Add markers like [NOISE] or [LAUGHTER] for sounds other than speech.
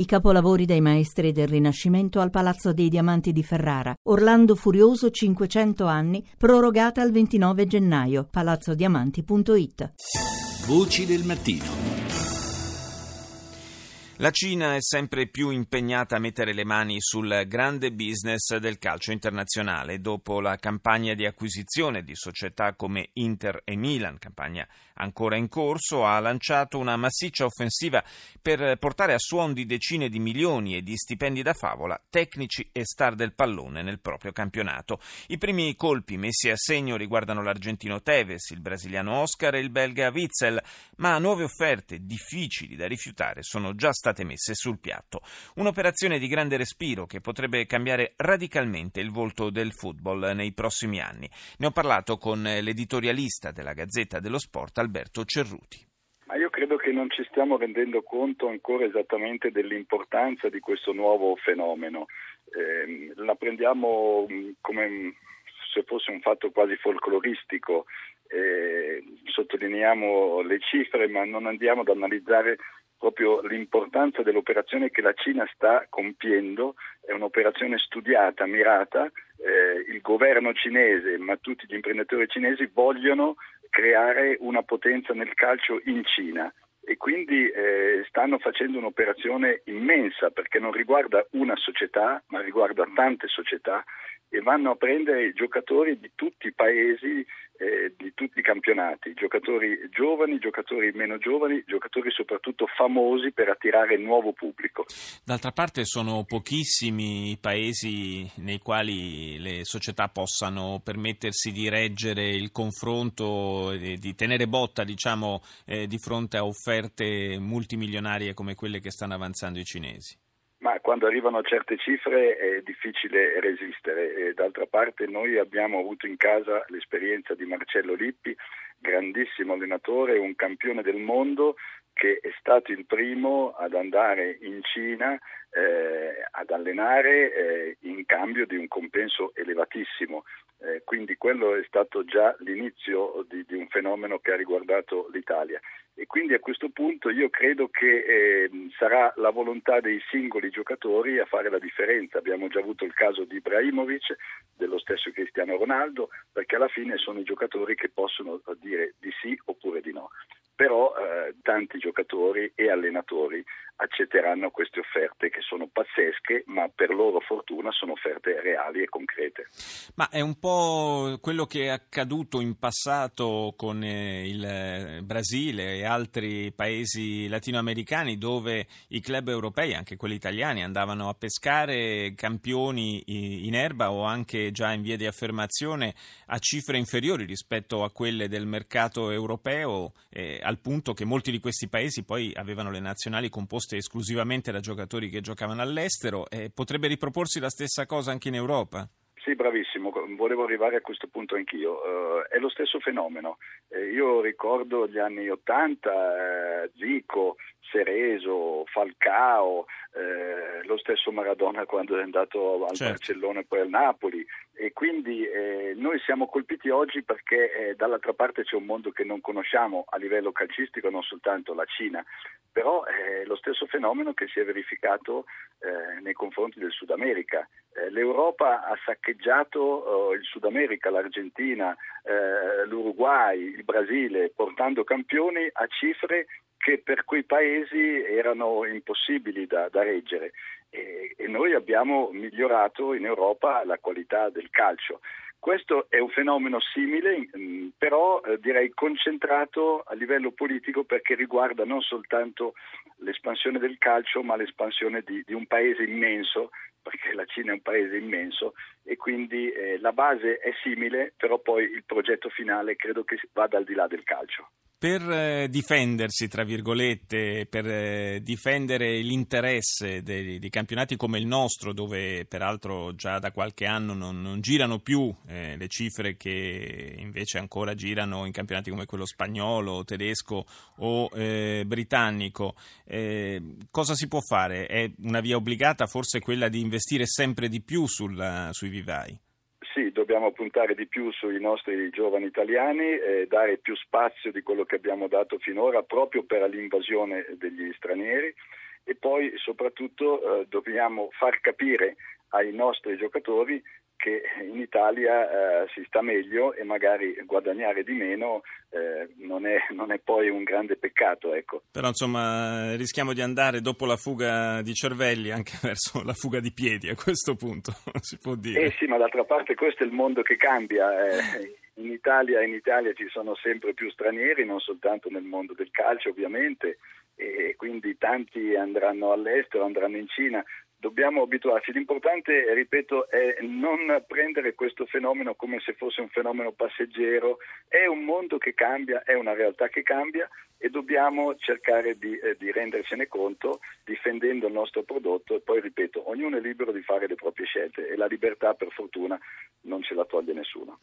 I capolavori dei maestri del Rinascimento al Palazzo dei Diamanti di Ferrara. Orlando Furioso 500 anni, prorogata al 29 gennaio. palazzodiamanti.it. Voci del mattino. La Cina è sempre più impegnata a mettere le mani sul grande business del calcio internazionale. Dopo la campagna di acquisizione di società come Inter e Milan, campagna ancora in corso, ha lanciato una massiccia offensiva per portare a suon di decine di milioni e di stipendi da favola tecnici e star del pallone nel proprio campionato. I primi colpi messi a segno riguardano l'argentino Tevez, il brasiliano Oscar e il belga Witzel, ma nuove offerte difficili da rifiutare sono già state state messe sul piatto. Un'operazione di grande respiro che potrebbe cambiare radicalmente il volto del football nei prossimi anni. Ne ho parlato con l'editorialista della Gazzetta dello Sport Alberto Cerruti. Ma io credo che non ci stiamo rendendo conto ancora esattamente dell'importanza di questo nuovo fenomeno. Eh, la prendiamo mm, come se fosse un fatto quasi folcloristico, eh, sottolineiamo le cifre ma non andiamo ad analizzare proprio l'importanza dell'operazione che la Cina sta compiendo, è un'operazione studiata, mirata, eh, il governo cinese ma tutti gli imprenditori cinesi vogliono creare una potenza nel calcio in Cina. E quindi eh, stanno facendo un'operazione immensa perché non riguarda una società ma riguarda tante società e vanno a prendere giocatori di tutti i paesi, eh, di tutti i campionati, giocatori giovani, giocatori meno giovani, giocatori soprattutto famosi per attirare nuovo pubblico. D'altra parte sono pochissimi i paesi nei quali le società possano permettersi di reggere il confronto e di tenere botta diciamo, eh, di fronte a offerte multimilionarie come quelle che stanno avanzando i cinesi. Ma quando arrivano certe cifre è difficile resistere. E d'altra parte noi abbiamo avuto in casa l'esperienza di Marcello Lippi, grandissimo allenatore, un campione del mondo che è stato il primo ad andare in Cina eh, ad allenare eh, in cambio di un compenso elevatissimo. Eh, quindi quello è stato già l'inizio di, di, un fenomeno che ha riguardato l'Italia. E quindi a questo punto io credo che ehm, sarà la volontà dei singoli giocatori a fare la differenza. Abbiamo già avuto il caso di Ibrahimovic, dello stesso Cristiano Ronaldo, perché alla fine sono i giocatori che possono dire di sì oppure di no. Però eh, tanti giocatori e allenatori accetteranno queste offerte che sono pazzesche, ma per loro fortuna sono offerte reali e concrete. Ma è un po' quello che è accaduto in passato con eh, il eh, Brasile e altri paesi latinoamericani dove i club europei, anche quelli italiani, andavano a pescare campioni in erba o anche già in via di affermazione a cifre inferiori rispetto a quelle del mercato europeo. Eh, al punto che molti di questi paesi poi avevano le nazionali composte esclusivamente da giocatori che giocavano all'estero e potrebbe riproporsi la stessa cosa anche in Europa? Sì, bravissimo, volevo arrivare a questo punto anch'io. Uh, è lo stesso fenomeno. Eh, io ricordo gli anni Ottanta, eh, Zico, Cereso, Falcao, eh, lo stesso Maradona quando è andato al certo. Barcellona e poi al Napoli e quindi eh, noi siamo colpiti oggi perché eh, dall'altra parte c'è un mondo che non conosciamo a livello calcistico, non soltanto la Cina, però è lo stesso fenomeno che si è verificato eh, nei confronti del Sud America. Eh, L'Europa ha saccheggiato oh, il Sud America, l'Argentina, eh, l'Uruguay, il Brasile, portando campioni a cifre che per quei paesi erano impossibili da, da reggere e, e, noi abbiamo migliorato in Europa la qualità del calcio. Questo è un fenomeno simile, mm, però eh, direi concentrato a livello politico perché riguarda non soltanto l'espansione del calcio, ma l'espansione di, di un paese immenso, perché la Cina è un paese immenso e quindi eh, la base è simile, però poi il progetto finale credo che vada al di là del calcio. Per eh, difendersi, tra virgolette, per eh, difendere l'interesse dei, di campionati come il nostro, dove peraltro già da qualche anno non, non girano più eh, le cifre che invece ancora girano in campionati come quello spagnolo, tedesco o eh, britannico, eh, cosa si può fare? È una via obbligata forse quella di investire sempre di più sul, sui vivai? Dobbiamo puntare di più sui nostri giovani italiani e dare più spazio di quello che abbiamo dato finora proprio per l'invasione degli stranieri. E poi soprattutto eh, dobbiamo far capire ai nostri giocatori che in Italia eh, si sta meglio e magari guadagnare di meno eh, non, è, non, è, poi un grande peccato. Ecco. Però insomma rischiamo di andare dopo la fuga di cervelli anche [LAUGHS] verso la fuga di piedi a questo punto, [LAUGHS] si può dire. Eh sì, ma d'altra parte questo è il mondo che cambia. Eh. In Italia, in Italia ci sono sempre più stranieri, non soltanto nel mondo del calcio ovviamente, e quindi tanti andranno all'estero, andranno in Cina, dobbiamo abituarci. L'importante, ripeto, è non prendere questo fenomeno come se fosse un fenomeno passeggero, è un mondo che cambia, è una realtà che cambia e dobbiamo cercare di, eh, di rendercene conto difendendo il nostro prodotto e poi, ripeto, ognuno è libero di fare le proprie scelte e la libertà per fortuna non ce la toglie nessuno.